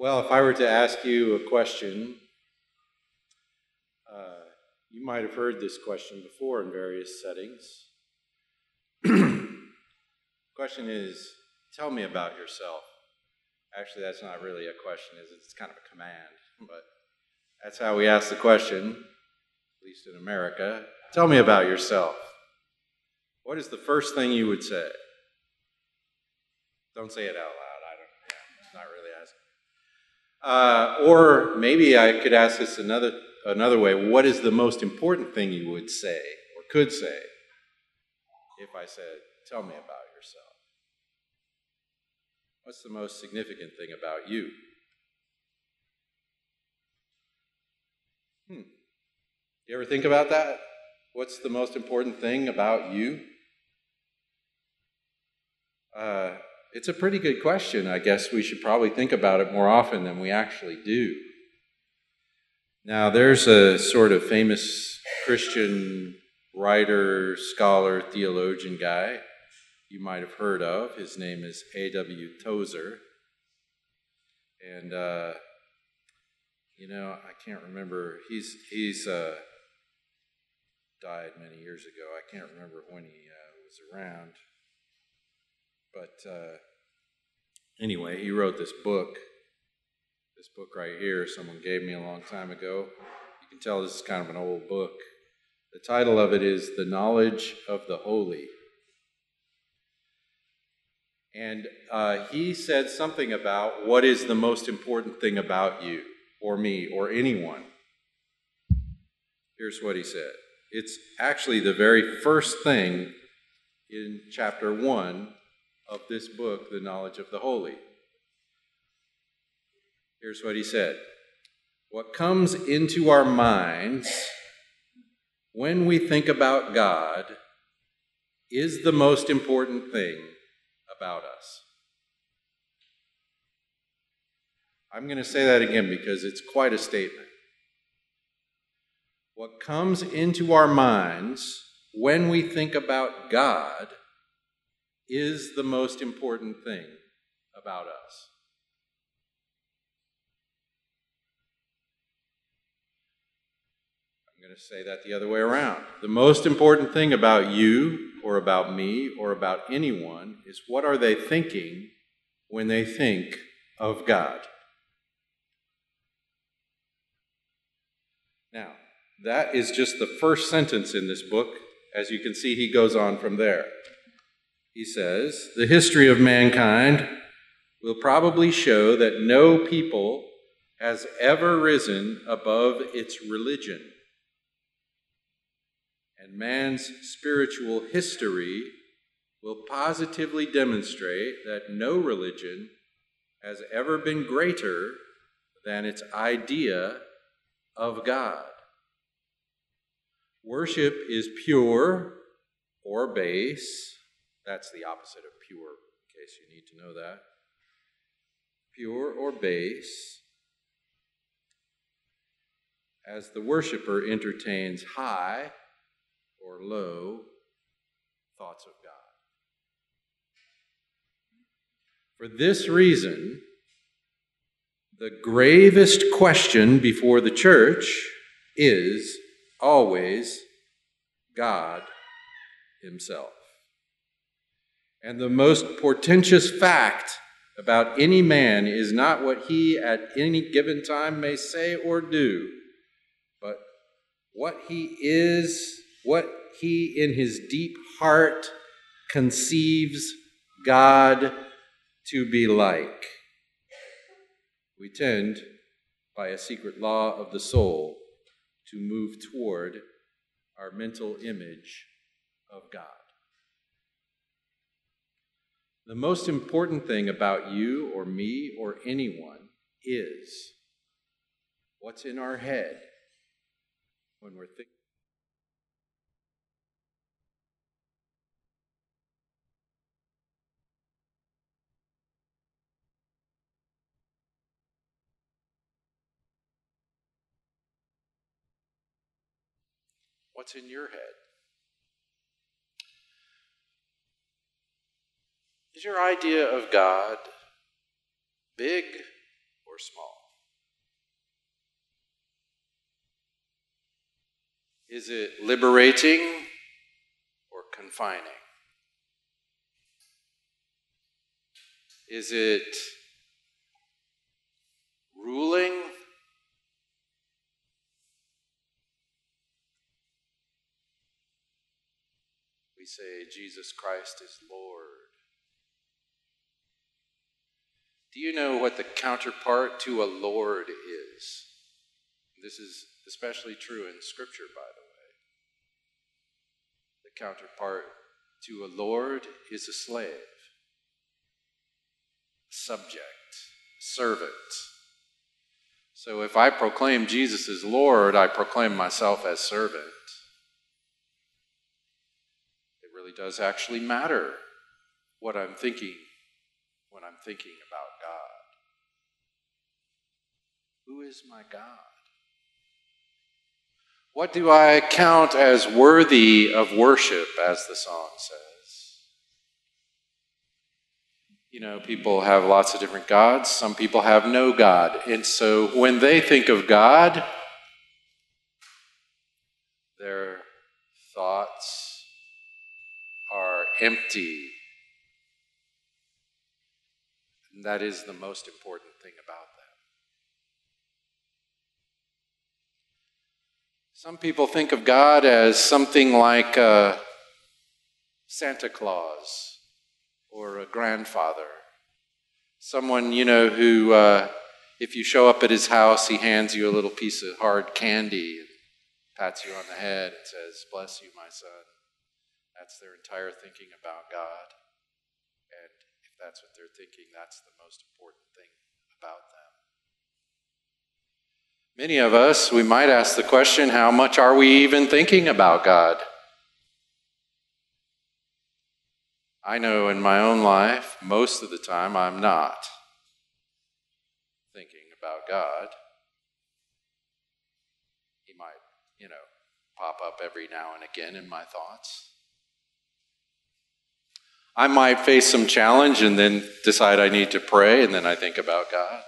Well, if I were to ask you a question, uh, you might have heard this question before in various settings. question is, tell me about yourself. Actually, that's not really a question, is? It's kind of a command, but that's how we ask the question, at least in America. Tell me about yourself. What is the first thing you would say? Don't say it out loud. I don't. Yeah, it's not really asking. Uh, or maybe I could ask this another another way. What is the most important thing you would say or could say if I said, "Tell me about yourself"? What's the most significant thing about you? Hmm. You ever think about that? What's the most important thing about you? Uh, it's a pretty good question. I guess we should probably think about it more often than we actually do. Now, there's a sort of famous Christian writer, scholar, theologian guy you might have heard of. His name is A.W. Tozer. And, uh, you know, I can't remember. He's, he's uh, died many years ago. I can't remember when he uh, was around. But uh, anyway, he wrote this book. This book right here, someone gave me a long time ago. You can tell this is kind of an old book. The title of it is The Knowledge of the Holy. And uh, he said something about what is the most important thing about you, or me, or anyone. Here's what he said it's actually the very first thing in chapter 1 of this book, The Knowledge of the Holy. Here's what he said What comes into our minds when we think about God is the most important thing about us. I'm going to say that again because it's quite a statement. What comes into our minds when we think about God is the most important thing about us. I'm going to say that the other way around. The most important thing about you or about me or about anyone is what are they thinking when they think of God? Now, that is just the first sentence in this book. As you can see, he goes on from there. He says, The history of mankind will probably show that no people has ever risen above its religion. And man's spiritual history will positively demonstrate that no religion has ever been greater than its idea of God. Worship is pure or base that's the opposite of pure, in case you need to know that. Pure or base, as the worshiper entertains high or low thoughts of God. For this reason, the gravest question before the church is always God Himself. And the most portentous fact about any man is not what he at any given time may say or do, but what he is, what he in his deep heart conceives God to be like. We tend, by a secret law of the soul, to move toward our mental image of God. The most important thing about you or me or anyone is what's in our head when we're thinking. What's in your head? Is your idea of God big or small? Is it liberating or confining? Is it ruling? We say Jesus Christ is Lord. Do you know what the counterpart to a Lord is? This is especially true in Scripture, by the way. The counterpart to a Lord is a slave, subject, servant. So if I proclaim Jesus as Lord, I proclaim myself as servant. It really does actually matter what I'm thinking when I'm thinking about God. Who is my God? What do I count as worthy of worship, as the song says? You know, people have lots of different gods. Some people have no God. And so when they think of God, their thoughts are empty And that is the most important thing about them. Some people think of God as something like a Santa Claus or a grandfather. Someone, you know, who, uh, if you show up at his house, he hands you a little piece of hard candy and pats you on the head and says, Bless you, my son. That's their entire thinking about God And if that's what they're thinking, that's the most important thing about them. Many of us, we might ask the question how much are we even thinking about God? I know in my own life, most of the time, I'm not thinking about God. He might, you know, pop up every now and again in my thoughts. I might face some challenge and then decide I need to pray, and then I think about God.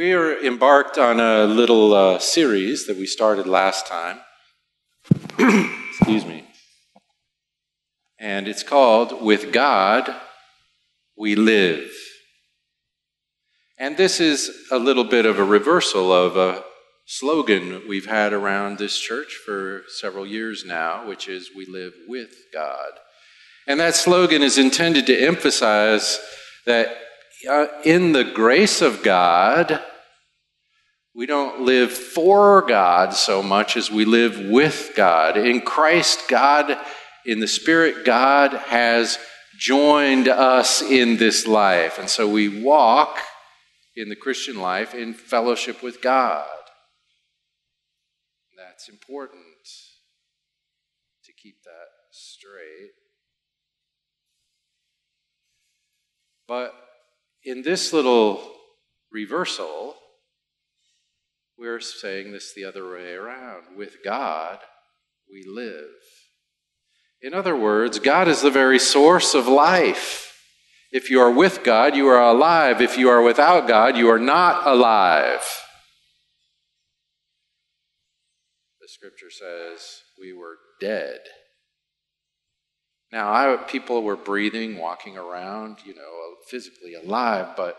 We are embarked on a little uh, series that we started last time. Excuse me. And it's called With God We Live. And this is a little bit of a reversal of a slogan we've had around this church for several years now, which is We Live with God. And that slogan is intended to emphasize that uh, in the grace of God, we don't live for God so much as we live with God. In Christ, God, in the Spirit, God has joined us in this life. And so we walk in the Christian life in fellowship with God. That's important to keep that straight. But in this little reversal, we're saying this the other way around. With God, we live. In other words, God is the very source of life. If you are with God, you are alive. If you are without God, you are not alive. The scripture says we were dead. Now, I, people were breathing, walking around, you know, physically alive, but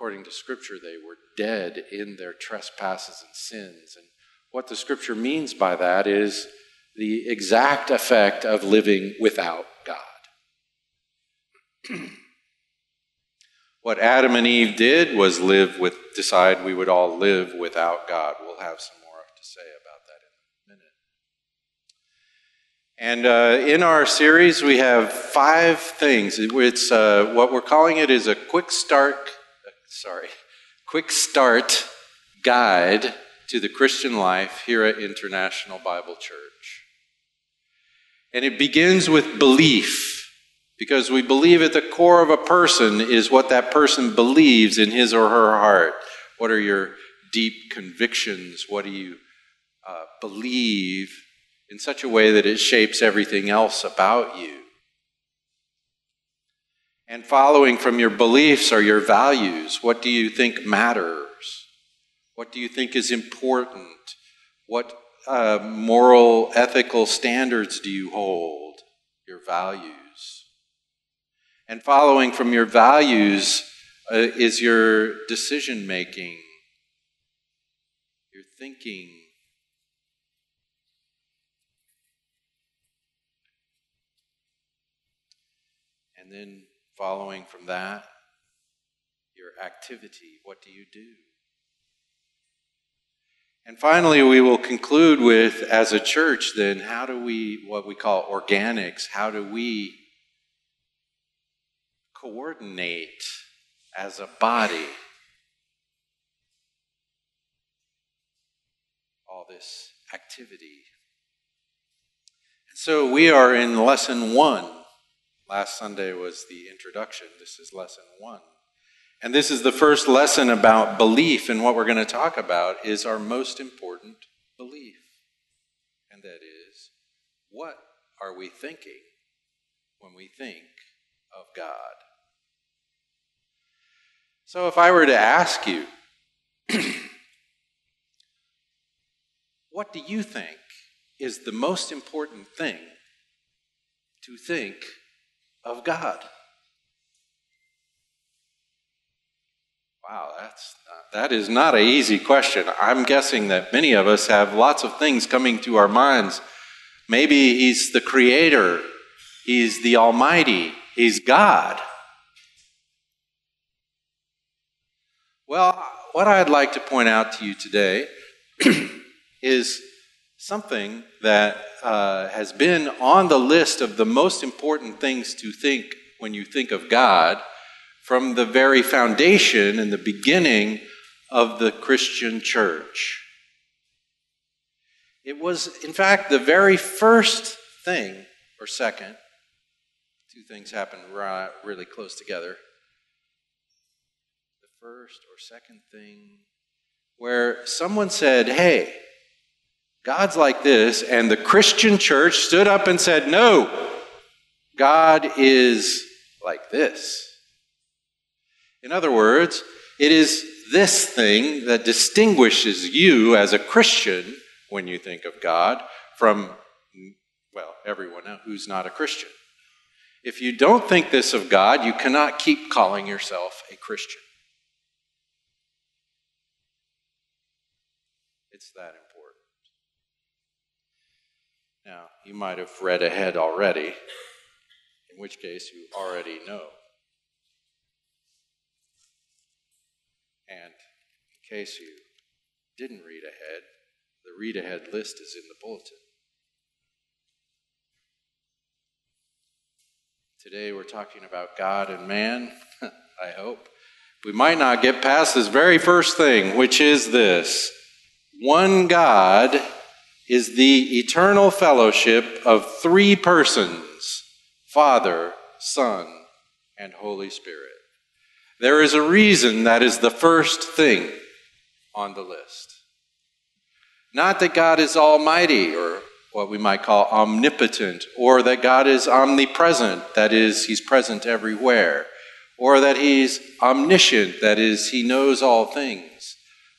according to Scripture, they were dead in their trespasses and sins. And what the Scripture means by that is the exact effect of living without God. what Adam and Eve did was live with, decide we would all live without God. We'll have some more to say about that in a minute. And uh, in our series, we have five things. It's uh, what we're calling it is a quick start. Sorry, quick start guide to the Christian life here at International Bible Church. And it begins with belief, because we believe at the core of a person is what that person believes in his or her heart. What are your deep convictions? What do you uh, believe? in such a way that it shapes everything else about you. And following from your beliefs or your values, what do you think matters? What do you think is important? What uh, moral, ethical standards do you hold? Your values. And following from your values uh, is your decision making, your thinking. And then following from that, your activity. What do you do? And finally, we will conclude with, as a church, then, how do we, what we call organics, how do we coordinate as a body all this activity? And so we are in lesson one. Last Sunday was the introduction. This is lesson one. And this is the first lesson about belief, and what we're going to talk about is our most important belief. And that is, what are we thinking when we think of God? So if I were to ask you, what do you think is the most important thing to think of God? Wow, that's not, that is not an easy question. I'm guessing that many of us have lots of things coming to our minds. Maybe he's the creator, he's the almighty, he's God. Well, what I'd like to point out to you today is something that uh, has been on the list of the most important things to think when you think of God from the very foundation and the beginning of the Christian church. It was, in fact, the very first thing, or second, two things happened really close together. The first or second thing where someone said, Hey, God's like this, and the Christian church stood up and said, No, God is like this. In other words, it is this thing that distinguishes you as a Christian when you think of God from, well, everyone who's not a Christian. If you don't think this of God, you cannot keep calling yourself a Christian. It's that important. Now, you might have read ahead already, in which case you already know. And in case you didn't read ahead, the read ahead list is in the bulletin. Today we're talking about God and man, I hope. We might not get past this very first thing, which is this one God is the eternal fellowship of three persons Father, Son, and Holy Spirit. There is a reason that is the first thing on the list. Not that God is almighty or what we might call omnipotent, or that God is omnipresent, that is, he's present everywhere, or that he's omniscient, that is, he knows all things.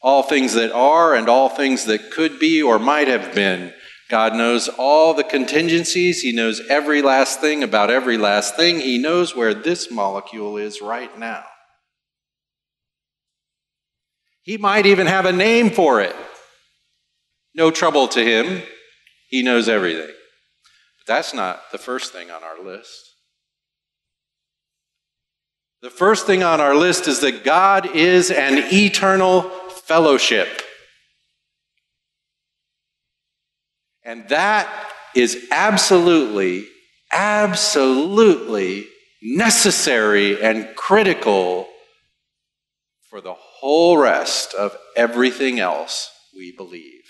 All things that are and all things that could be or might have been. God knows all the contingencies. He knows every last thing about every last thing. He knows where this molecule is right now. He might even have a name for it. No trouble to him. He knows everything. But that's not the first thing on our list. The first thing on our list is that God is an eternal fellowship. And that is absolutely, absolutely necessary and critical for the whole rest of everything else we believe.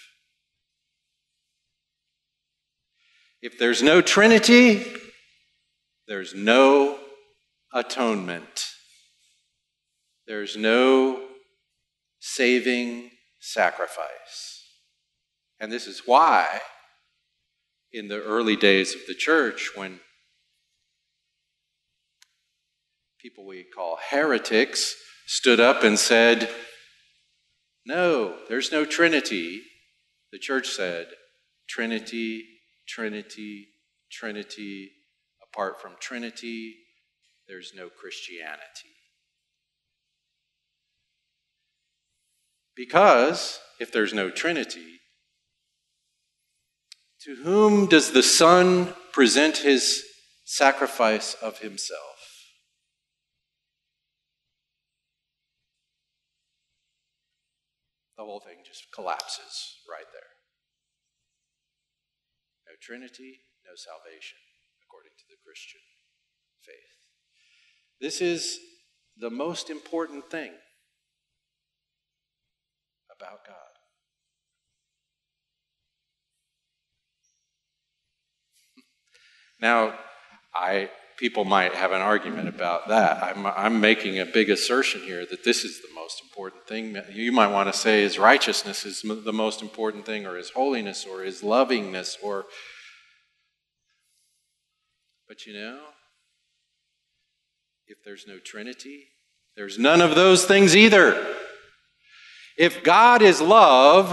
If there's no Trinity, there's no atonement. There's no saving sacrifice. And this is why, in the early days of the church, when people we call heretics, stood up and said, No, there's no Trinity. The church said, Trinity, Trinity, Trinity. Apart from Trinity, there's no Christianity. Because if there's no Trinity, to whom does the Son present his sacrifice of himself? The whole thing just collapses right there. No Trinity, no salvation, according to the Christian faith. This is the most important thing about God. Now, I people might have an argument about that. I'm, I'm making a big assertion here that this is the most important thing. You might want to say his righteousness is the most important thing, or his holiness, or his lovingness, or. But you know, if there's no Trinity, there's none of those things either. If God is love,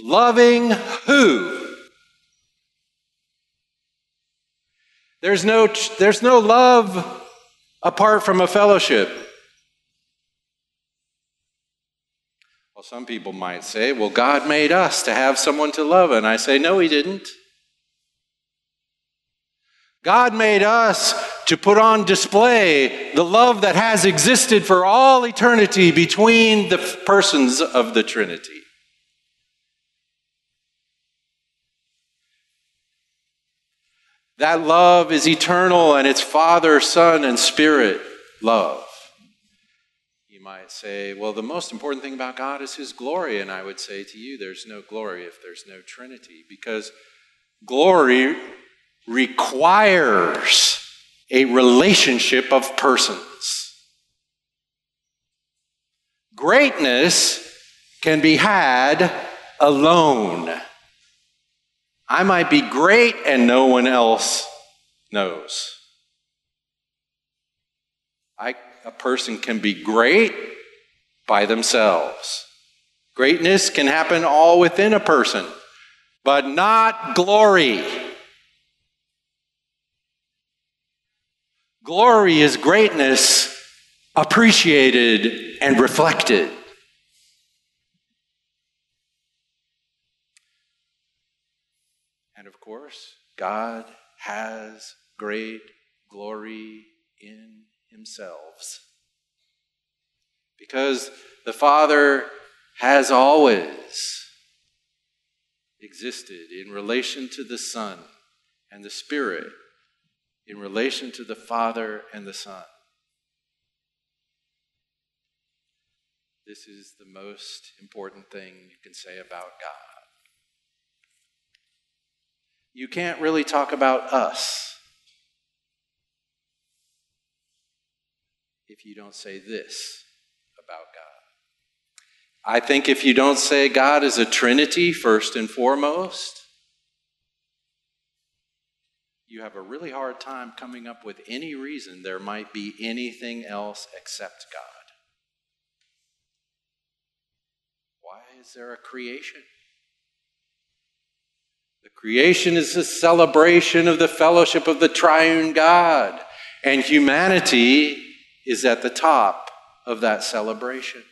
loving who? There's no, there's no love apart from a fellowship. Well, some people might say, well, God made us to have someone to love. And I say, no, He didn't. God made us to put on display the love that has existed for all eternity between the persons of the Trinity. That love is eternal and it's Father, Son, and Spirit love. You might say, well, the most important thing about God is His glory. And I would say to you, there's no glory if there's no Trinity, because glory requires a relationship of persons. Greatness can be had alone. I might be great and no one else knows. I, a person can be great by themselves. Greatness can happen all within a person, but not glory. Glory is greatness appreciated and reflected. And of course, God has great glory in Himself. Because the Father has always existed in relation to the Son and the Spirit in relation to the Father and the Son. This is the most important thing you can say about God. You can't really talk about us if you don't say this about God. I think if you don't say God is a Trinity first and foremost, you have a really hard time coming up with any reason there might be anything else except God. Why is there a creation? The creation is a celebration of the fellowship of the triune God, and humanity is at the top of that celebration.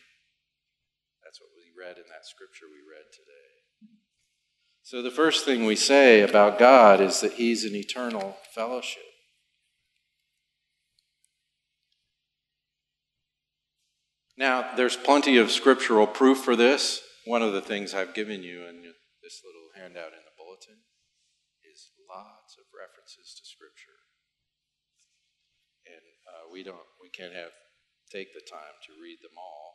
That's what we read in that scripture we so, the first thing we say about God is that He's an eternal fellowship. Now, there's plenty of scriptural proof for this. One of the things I've given you in this little handout in the bulletin is lots of references to Scripture. And uh, we don't, we can't have, take the time to read them all.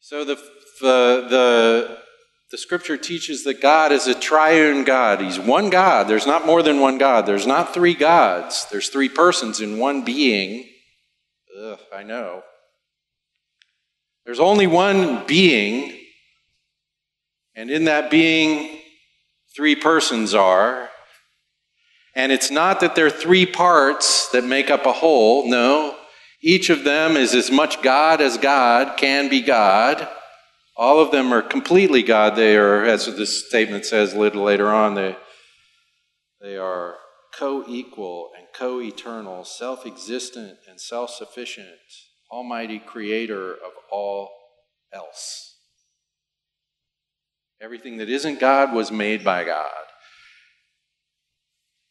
So the, the, the the scripture teaches that God is a triune God. He's one God. There's not more than one God. There's not three gods. There's three persons in one being. Ugh, I know. There's only one being, and in that being, three persons are. And it's not that there are three parts that make up a whole. No. Each of them is as much God as God can be God. All of them are completely God. They are, as this statement says a little later on, they, they are co equal and co eternal, self existent and self sufficient, almighty creator of all else. Everything that isn't God was made by God.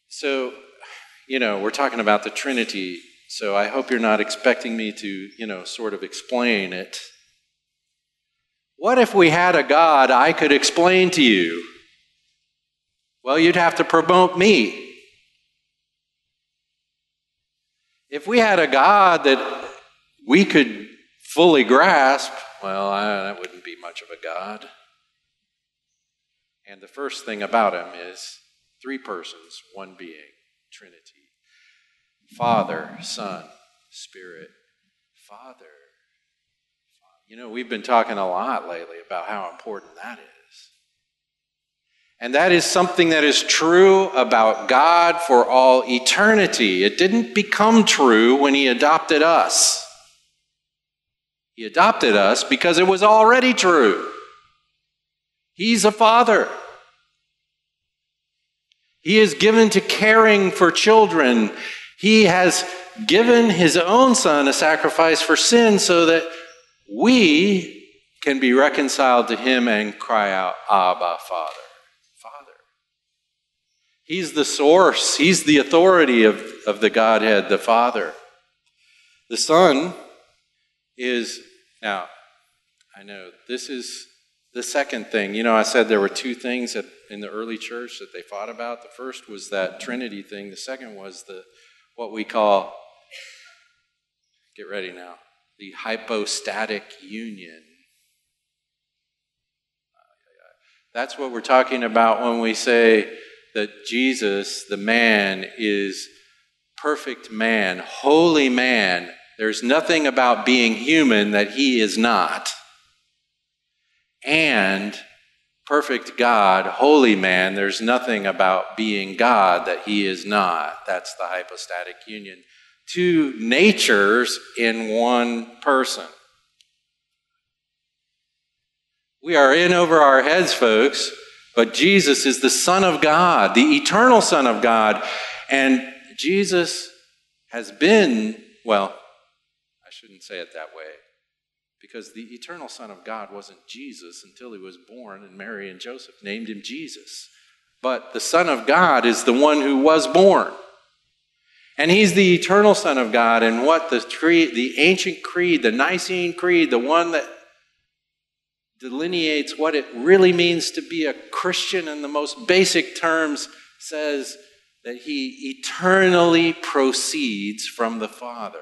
So, you know, we're talking about the Trinity, so I hope you're not expecting me to, you know, sort of explain it. What if we had a God I could explain to you? Well, you'd have to promote me. If we had a God that we could fully grasp, well, I, that wouldn't be much of a God. And the first thing about him is Three persons, one being, Trinity. Father, Son, Spirit. Father. You know, we've been talking a lot lately about how important that is. And that is something that is true about God for all eternity. It didn't become true when He adopted us. He adopted us because it was already true. He's a father. He is given to caring for children. He has given his own son a sacrifice for sin so that we can be reconciled to him and cry out, Abba, Father. Father. He's the source, he's the authority of, of the Godhead, the Father. The Son is, now, I know this is the second thing, you know, I said there were two things that in the early church that they fought about. The first was that Trinity thing. The second was the what we call get ready now the hypostatic union. That's what we're talking about when we say that Jesus, the man, is perfect man, holy man. There's nothing about being human that he is not and perfect God, holy man, there's nothing about being God that he is not. That's the hypostatic union. Two natures in one person. We are in over our heads, folks, but Jesus is the Son of God, the eternal Son of God. And Jesus has been, well, I shouldn't say it that way because the eternal Son of God wasn't Jesus until he was born, and Mary and Joseph named him Jesus. But the Son of God is the one who was born. And he's the eternal Son of God, and what the, the ancient creed, the Nicene Creed, the one that delineates what it really means to be a Christian in the most basic terms, says that he eternally proceeds from the Father.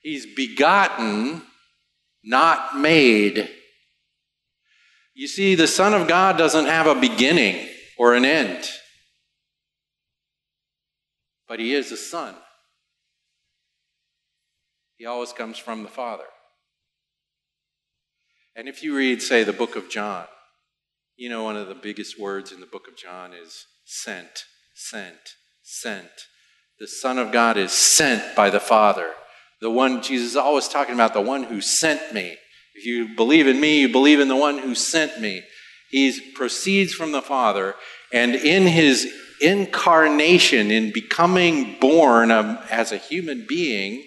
He's begotten, not made. You see, the Son of God doesn't have a beginning or an end, but He is a Son. He always comes from the Father. And if you read, say, the book of John, you know one of the biggest words in the book of John is sent, sent, sent. The Son of God is sent by the Father. The one, Jesus is always talking about the one who sent me. If you believe in me, you believe in the one who sent me. He proceeds from the Father, and in his incarnation, in becoming born as a human being,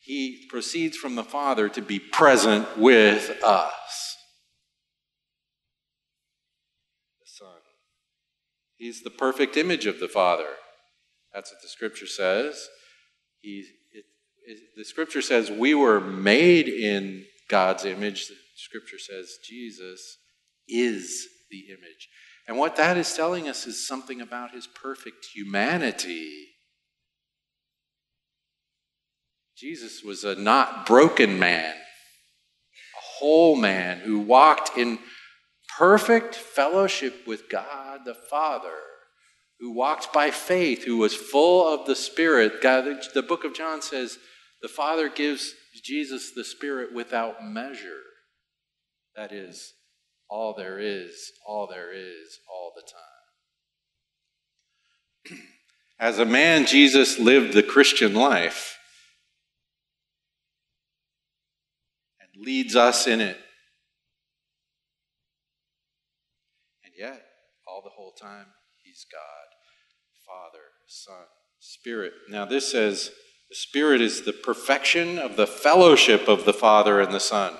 he proceeds from the Father to be present with us. The Son. He's the perfect image of the Father. That's what the scripture says. He the scripture says we were made in God's image. The scripture says Jesus is the image. And what that is telling us is something about his perfect humanity. Jesus was a not broken man, a whole man who walked in perfect fellowship with God the Father, who walked by faith, who was full of the Spirit. God, the book of John says, the Father gives Jesus the Spirit without measure. That is, all there is, all there is, all the time. As a man, Jesus lived the Christian life and leads us in it. And yet, all the whole time, he's God, Father, Son, Spirit. Now, this says the Spirit is the perfection of the fellowship of the Father and the Son.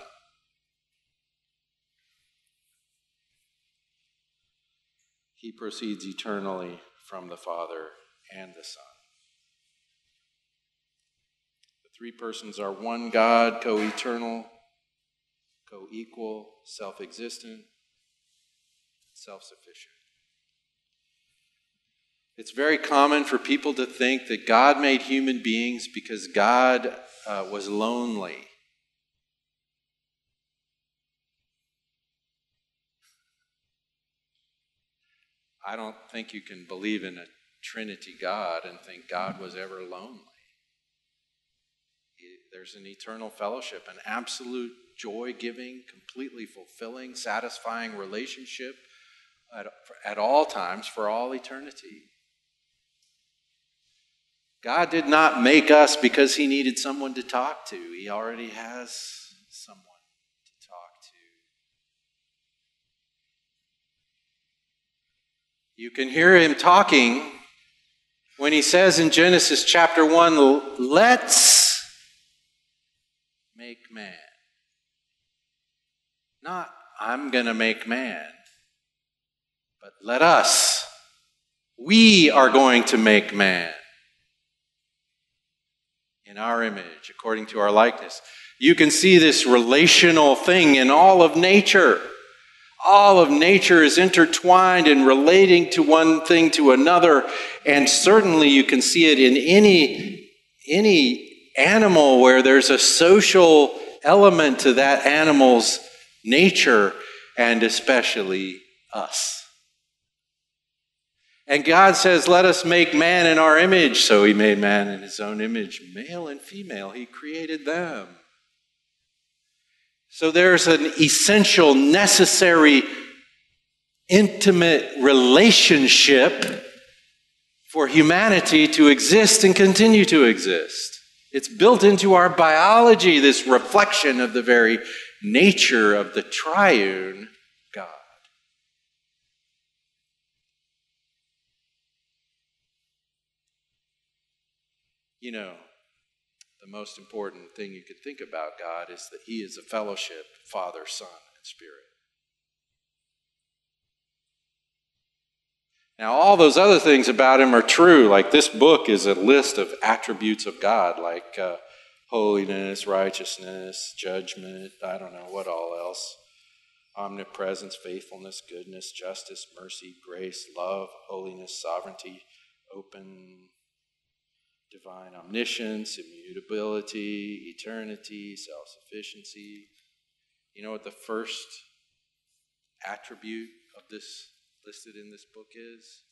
He proceeds eternally from the Father and the Son. The three persons are one God, co eternal, co equal, self existent, self sufficient. It's very common for people to think that God made human beings because God uh, was lonely. I don't think you can believe in a Trinity God and think God was ever lonely. There's an eternal fellowship, an absolute joy giving, completely fulfilling, satisfying relationship at, at all times for all eternity. God did not make us because he needed someone to talk to. He already has You can hear him talking when he says in Genesis chapter 1, let's make man. Not, I'm going to make man, but let us. We are going to make man in our image, according to our likeness. You can see this relational thing in all of nature. All of nature is intertwined and relating to one thing to another, and certainly you can see it in any, any animal where there's a social element to that animal's nature, and especially us. And God says, Let us make man in our image. So he made man in his own image, male and female. He created them. So there's an essential, necessary, intimate relationship for humanity to exist and continue to exist. It's built into our biology, this reflection of the very nature of the triune God. You know, the most important thing you could think about God is that He is a fellowship, Father, Son, and Spirit. Now, all those other things about Him are true. Like this book is a list of attributes of God, like uh, holiness, righteousness, judgment, I don't know what all else. Omnipresence, faithfulness, goodness, justice, mercy, grace, love, holiness, sovereignty, open divine omniscience, immutability, eternity, self sufficiency. You know what the first attribute of this listed in this book is?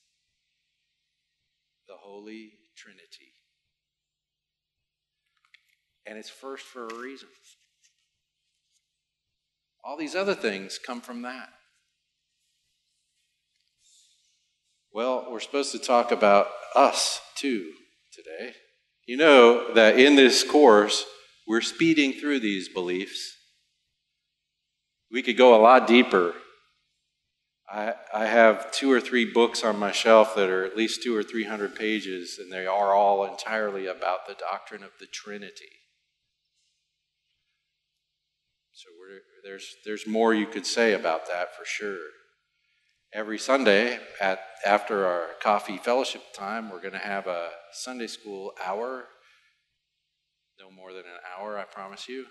The Holy Trinity. And it's first for a reason. All these other things come from that. Well, we're supposed to talk about us too today. You know that in this course, we're speeding through these beliefs. We could go a lot deeper. I, I have two or three books on my shelf that are at least two or three hundred pages, and they are all entirely about the doctrine of the Trinity. So there's, there's more you could say about that for sure every Sunday at after our coffee fellowship time, we're going to have a Sunday school hour. No more than an hour, I promise you.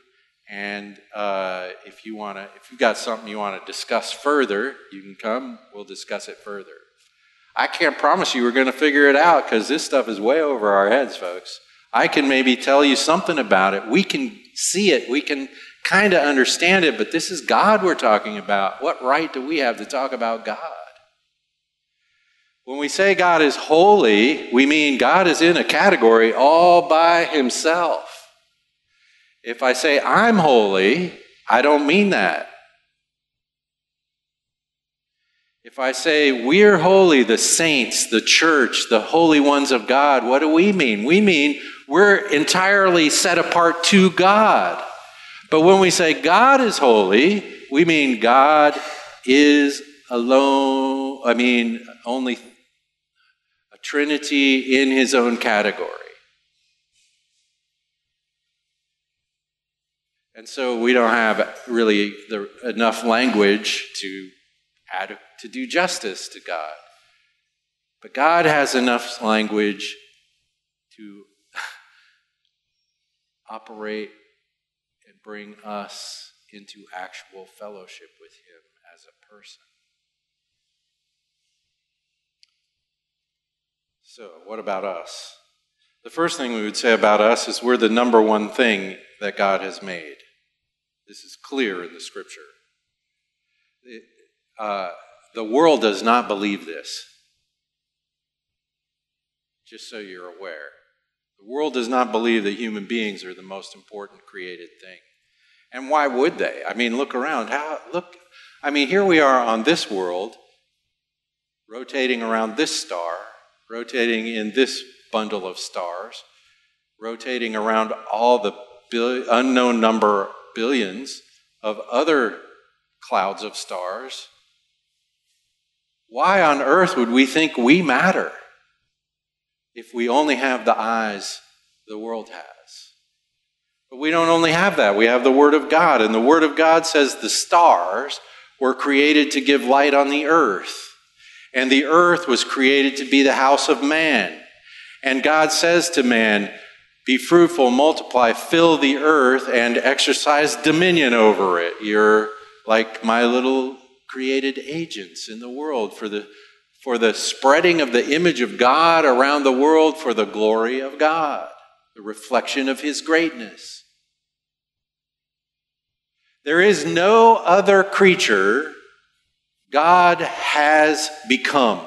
And uh, if you want to, if you've got something you want to discuss further, you can come. We'll discuss it further. I can't promise you we're going to figure it out because this stuff is way over our heads, folks. I can maybe tell you something about it. We can see it. We can kind of understand it, but this is God we're talking about. What right do we have to talk about God? When we say God is holy, we mean God is in a category all by himself. If I say I'm holy, I don't mean that. If I say we're holy, the saints, the church, the holy ones of God, what do we mean? We mean we're entirely set apart to God. But when we say God is holy, we mean God is alone, I mean, only a trinity in his own category. And so we don't have really the, enough language to add, to do justice to God. But God has enough language to operate bring us into actual fellowship with Him as a person. So, what about us? The first thing we would say about us is we're the number one thing that God has made. This is clear in the scripture. It, uh, the world does not believe this. Just so you're aware. The world does not believe that human beings are the most important created thing. And why would they? I mean, look around. How look I mean, here we are on this world, rotating around this star, rotating in this bundle of stars, rotating around all the unknown number billions of other clouds of stars, why on earth would we think we matter if we only have the eyes the world has? But we don't only have that, we have the Word of God. And the Word of God says the stars were created to give light on the earth. And the earth was created to be the house of man. And God says to man, be fruitful, multiply, fill the earth, and exercise dominion over it. You're like my little created agents in the world for the, for the spreading of the image of God around the world for the glory of God, the reflection of His greatness. There is no other creature God has become.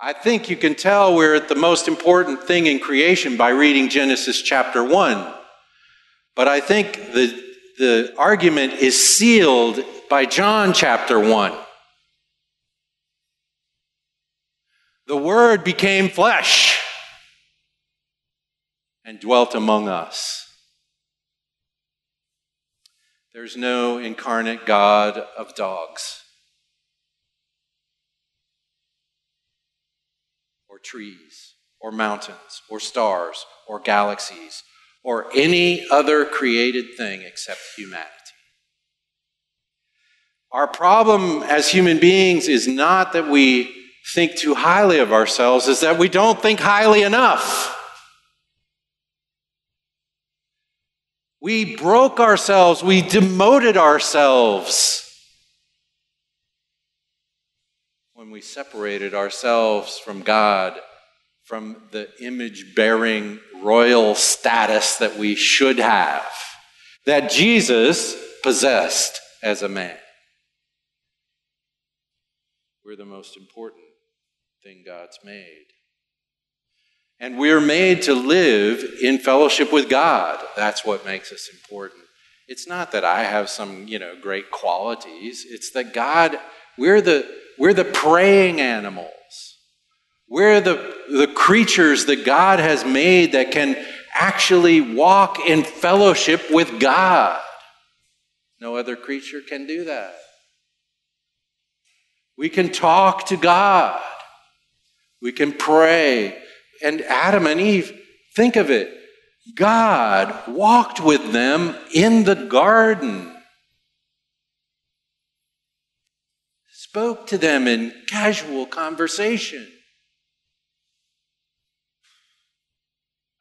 I think you can tell we're at the most important thing in creation by reading Genesis chapter 1. But I think the, the argument is sealed by John chapter 1. The Word became flesh and dwelt among us. There's no incarnate God of dogs. Or trees, or mountains, or stars, or galaxies, or any other created thing except humanity. Our problem as human beings is not that we think too highly of ourselves, is that we don't think highly enough. We broke ourselves, we demoted ourselves when we separated ourselves from God, from the image bearing royal status that we should have, that Jesus possessed as a man. We're the most important thing God's made. And we're made to live in fellowship with God. That's what makes us important. It's not that I have some, you know, great qualities. It's that God, we're the we're the praying animals. We're the, the creatures that God has made that can actually walk in fellowship with God. No other creature can do that. We can talk to God. We can pray. And Adam and Eve, think of it. God walked with them in the garden. spoke to them in casual conversation.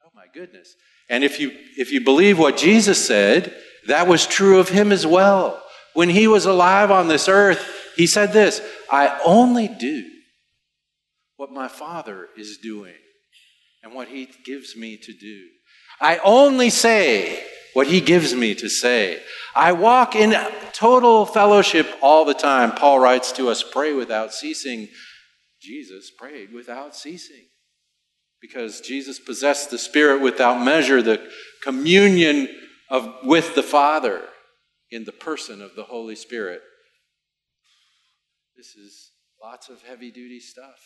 Oh my goodness. And if you if you believe what Jesus said, that was true of him as well. When he was alive on this earth, he said this, I only do what my Father is doing and what he gives me to do. I only say what he gives me to say. I walk in total fellowship all the time. Paul writes to us, pray without ceasing. Jesus prayed without ceasing because Jesus possessed the Spirit without measure, the communion of, with the Father. in the person of the Holy Spirit. This is lots of heavy duty stuff.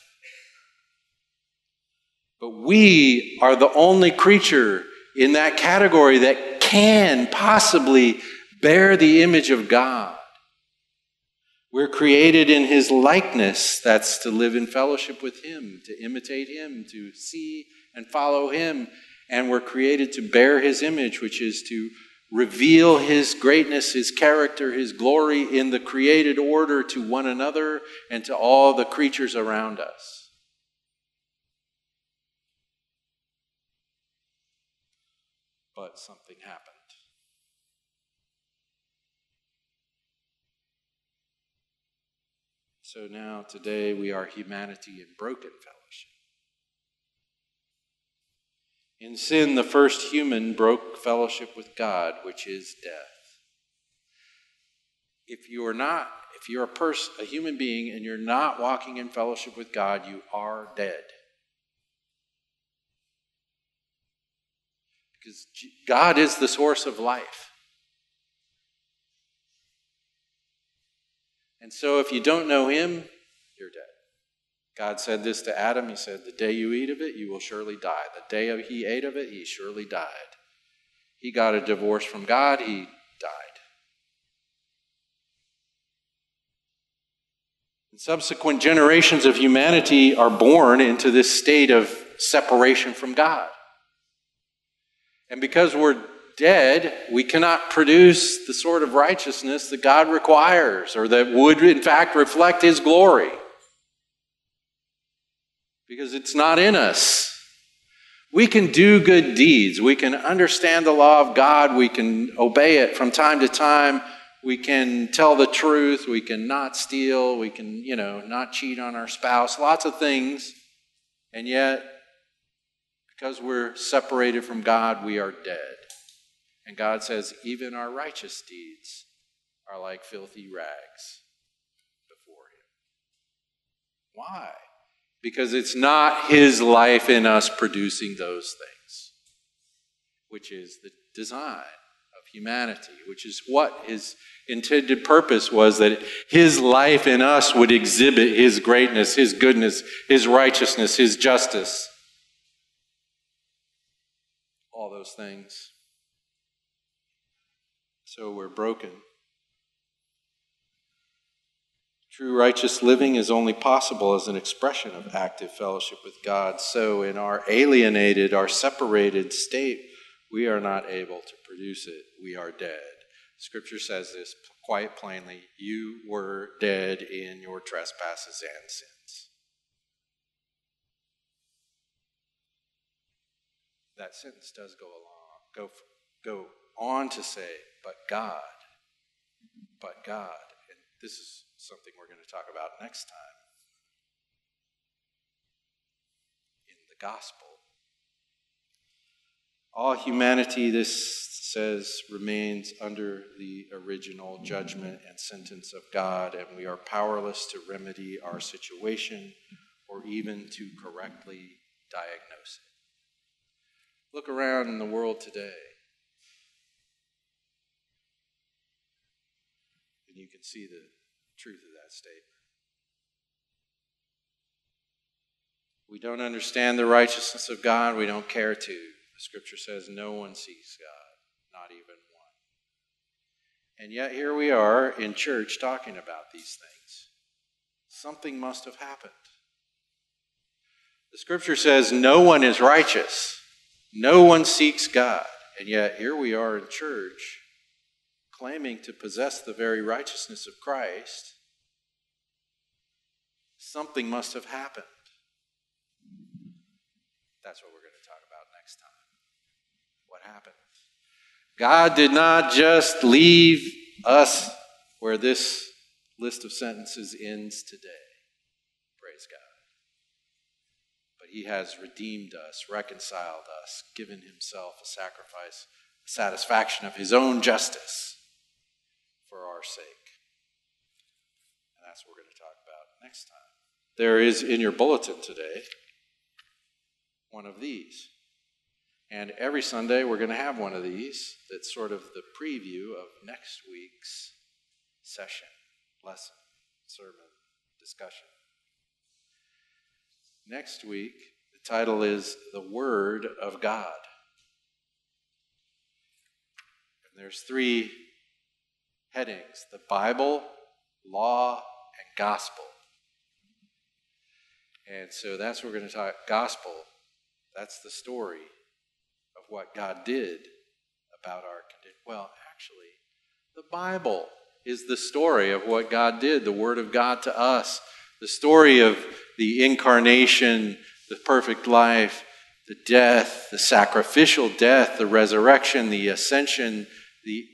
But we are the only creature in that category that can possibly bear the image of God. We're created in His likeness. That's to live in fellowship with Him, to imitate Him, to see and follow Him. And we're created to bear His image, which is to reveal His greatness, His character, His glory in the created order to one another and to all the creatures around us. But something happened. So now, today, we are humanity in broken fellowship. In sin, the first human broke fellowship with God, which is death. If you are not, if you're a person, a human being, and you're not walking in fellowship with God, you are dead. Because God is the source of life. And so if you don't know him, you're dead. God said this to Adam. He said, The day you eat of it, you will surely die. The day he ate of it, he surely died. He got a divorce from God, he died. And subsequent generations of humanity are born into this state of separation from God. And because we're dead, we cannot produce the sort of righteousness that God requires or that would, in fact, reflect His glory. Because it's not in us. We can do good deeds. We can understand the law of God. We can obey it from time to time. We can tell the truth. We can not steal. We can, you know, not cheat on our spouse. Lots of things. And yet, because we're separated from God, we are dead. And God says, even our righteous deeds are like filthy rags before Him. Why? Because it's not His life in us producing those things, which is the design of humanity, which is what His intended purpose was that His life in us would exhibit His greatness, His goodness, His righteousness, His justice. All those things. So we're broken. True righteous living is only possible as an expression of active fellowship with God. So, in our alienated, our separated state, we are not able to produce it. We are dead. Scripture says this quite plainly you were dead in your trespasses and sins. That sentence does go along, go, go on to say, but God, but God. And this is something we're going to talk about next time. In the gospel. All humanity, this says, remains under the original judgment and sentence of God, and we are powerless to remedy our situation or even to correctly diagnose. Look around in the world today. and you can see the truth of that statement. We don't understand the righteousness of God. We don't care to. The scripture says no one sees God, not even one. And yet here we are in church talking about these things. Something must have happened. The scripture says no one is righteous, no one seeks God. And yet here we are in church claiming to possess the very righteousness of Christ, something must have happened. That's what we're going to talk about next time. What happened? God did not just leave us where this list of sentences ends today. Praise God. But He has redeemed us, reconciled us, given Himself a sacrifice, a satisfaction of His own justice for our sake. And that's what we're going to talk about next time. There is in your bulletin today one of these. And every Sunday, we're going to have one of these that's sort of the preview of next week's session, lesson, sermon, discussion. Next week, the title is The Word of God. And there's three headings the Bible, law, and gospel. And so that's what we're going to talk gospel. That's the story of what God did about our condition. Well, actually, the Bible is the story of what God did, the Word of God to us, the story of the incarnation, the perfect life, the death, the sacrificial death, the resurrection, the ascension, the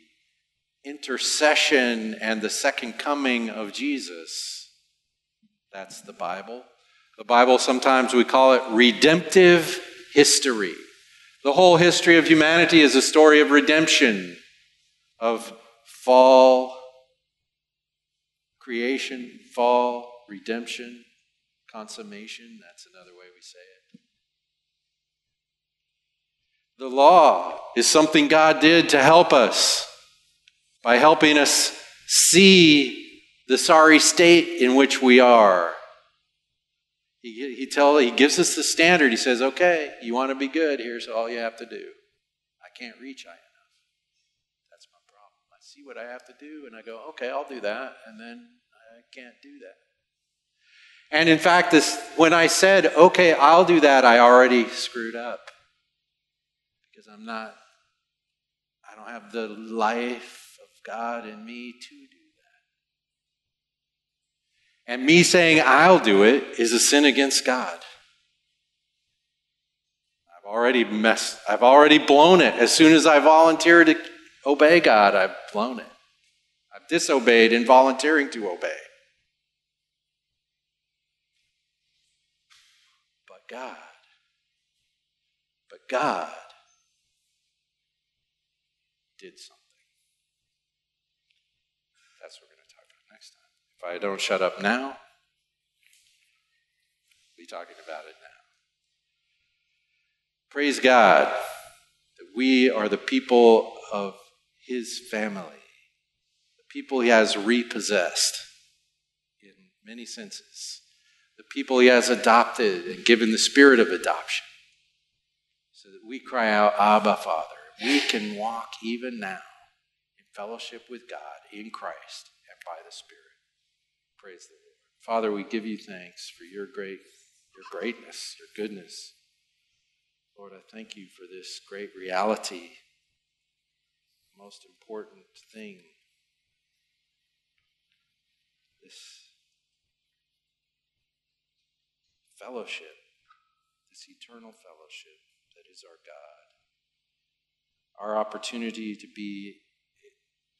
intercession, and the second coming of Jesus. That's the Bible. The Bible, sometimes we call it redemptive history. The whole history of humanity is a story of redemption, of fall, creation, fall, redemption, consummation. That's another way we say it. The law is something God did to help us by helping us see the sorry state in which we are. He, he, tell, he gives us the standard. He says, okay, you want to be good, here's all you have to do. I can't reach high enough. That's my problem. I see what I have to do, and I go, okay, I'll do that, and then I can't do that. And in fact, this, when I said, okay, I'll do that, I already screwed up. Because I'm not, I don't have the life of God in me to do that. and me saying I'll do it is a sin against God. I've already messed, I've already blown it. As soon as I volunteer to obey God, I've blown it. I've disobeyed in volunteering to obey. God, but God did something. That's what we're going to talk about next time. If I don't shut up now, be talking about it now. Praise God that we are the people of His family, the people He has repossessed in many senses, the people He has adopted and given the spirit of adoption, so that we cry out, Abba, Father. We can walk even now in fellowship with God in Christ and by the Spirit. Praise the Lord. Father, we give you thanks for your great, your greatness, your goodness. Lord, I thank you for this great reality, most important thing. This fellowship, this eternal fellowship that is our God. Our opportunity to be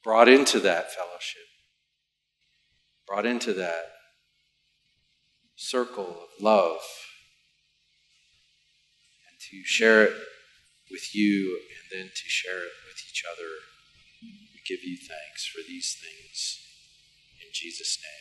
brought into that fellowship brought into that circle of love and to share it with you and then to share it with each other. We give you thanks for these things. In Jesus' name.